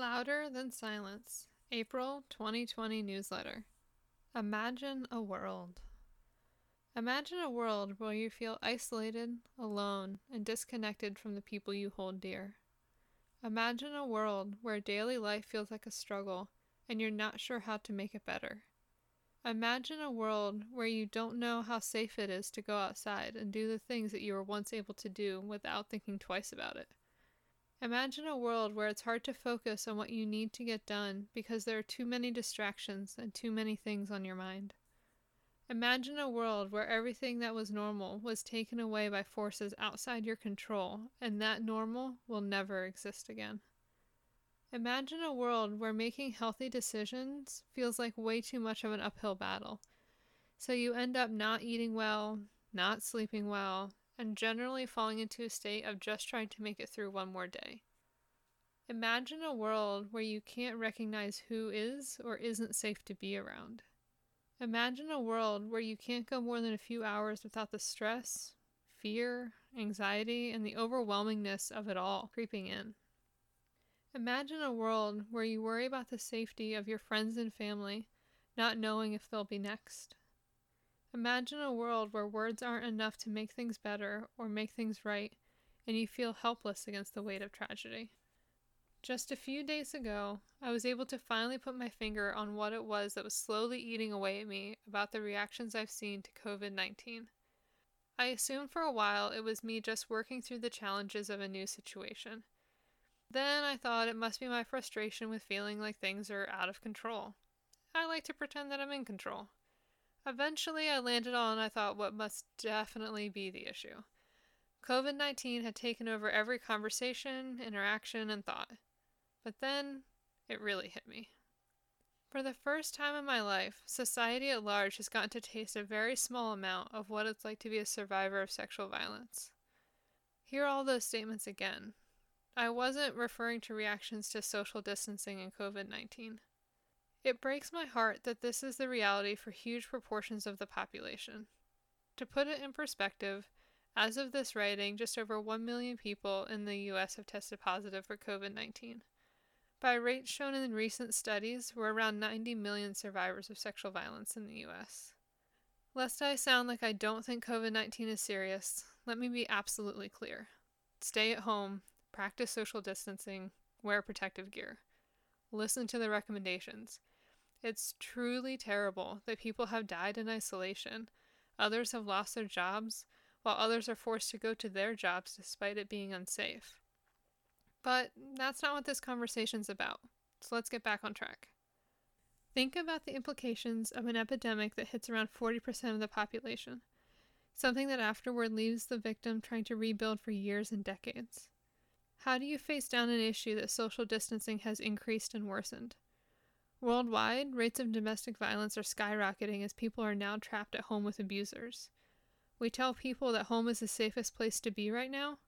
Louder Than Silence, April 2020 newsletter. Imagine a world. Imagine a world where you feel isolated, alone, and disconnected from the people you hold dear. Imagine a world where daily life feels like a struggle and you're not sure how to make it better. Imagine a world where you don't know how safe it is to go outside and do the things that you were once able to do without thinking twice about it. Imagine a world where it's hard to focus on what you need to get done because there are too many distractions and too many things on your mind. Imagine a world where everything that was normal was taken away by forces outside your control, and that normal will never exist again. Imagine a world where making healthy decisions feels like way too much of an uphill battle. So you end up not eating well, not sleeping well, and generally falling into a state of just trying to make it through one more day. Imagine a world where you can't recognize who is or isn't safe to be around. Imagine a world where you can't go more than a few hours without the stress, fear, anxiety, and the overwhelmingness of it all creeping in. Imagine a world where you worry about the safety of your friends and family, not knowing if they'll be next. Imagine a world where words aren't enough to make things better or make things right, and you feel helpless against the weight of tragedy. Just a few days ago, I was able to finally put my finger on what it was that was slowly eating away at me about the reactions I've seen to COVID 19. I assumed for a while it was me just working through the challenges of a new situation. Then I thought it must be my frustration with feeling like things are out of control. I like to pretend that I'm in control. Eventually, I landed on, I thought, what must definitely be the issue. COVID 19 had taken over every conversation, interaction, and thought. But then, it really hit me. For the first time in my life, society at large has gotten to taste a very small amount of what it's like to be a survivor of sexual violence. Hear all those statements again. I wasn't referring to reactions to social distancing and COVID 19. It breaks my heart that this is the reality for huge proportions of the population. To put it in perspective, as of this writing, just over 1 million people in the US have tested positive for COVID 19. By rates shown in recent studies, we're around 90 million survivors of sexual violence in the US. Lest I sound like I don't think COVID 19 is serious, let me be absolutely clear. Stay at home, practice social distancing, wear protective gear. Listen to the recommendations. It's truly terrible that people have died in isolation. Others have lost their jobs, while others are forced to go to their jobs despite it being unsafe. But that's not what this conversation's about, so let's get back on track. Think about the implications of an epidemic that hits around 40% of the population, something that afterward leaves the victim trying to rebuild for years and decades. How do you face down an issue that social distancing has increased and worsened? Worldwide, rates of domestic violence are skyrocketing as people are now trapped at home with abusers. We tell people that home is the safest place to be right now.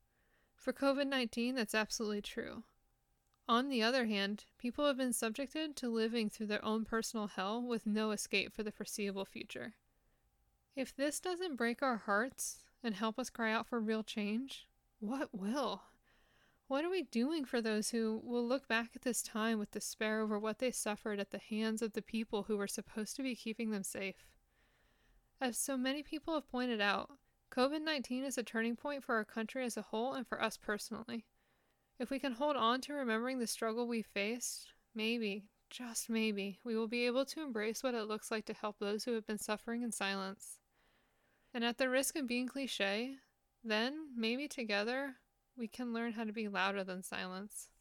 For COVID 19, that's absolutely true. On the other hand, people have been subjected to living through their own personal hell with no escape for the foreseeable future. If this doesn't break our hearts and help us cry out for real change, what will? What are we doing for those who will look back at this time with despair over what they suffered at the hands of the people who were supposed to be keeping them safe? As so many people have pointed out, COVID 19 is a turning point for our country as a whole and for us personally. If we can hold on to remembering the struggle we faced, maybe, just maybe, we will be able to embrace what it looks like to help those who have been suffering in silence. And at the risk of being cliche, then, maybe together, we can learn how to be louder than silence.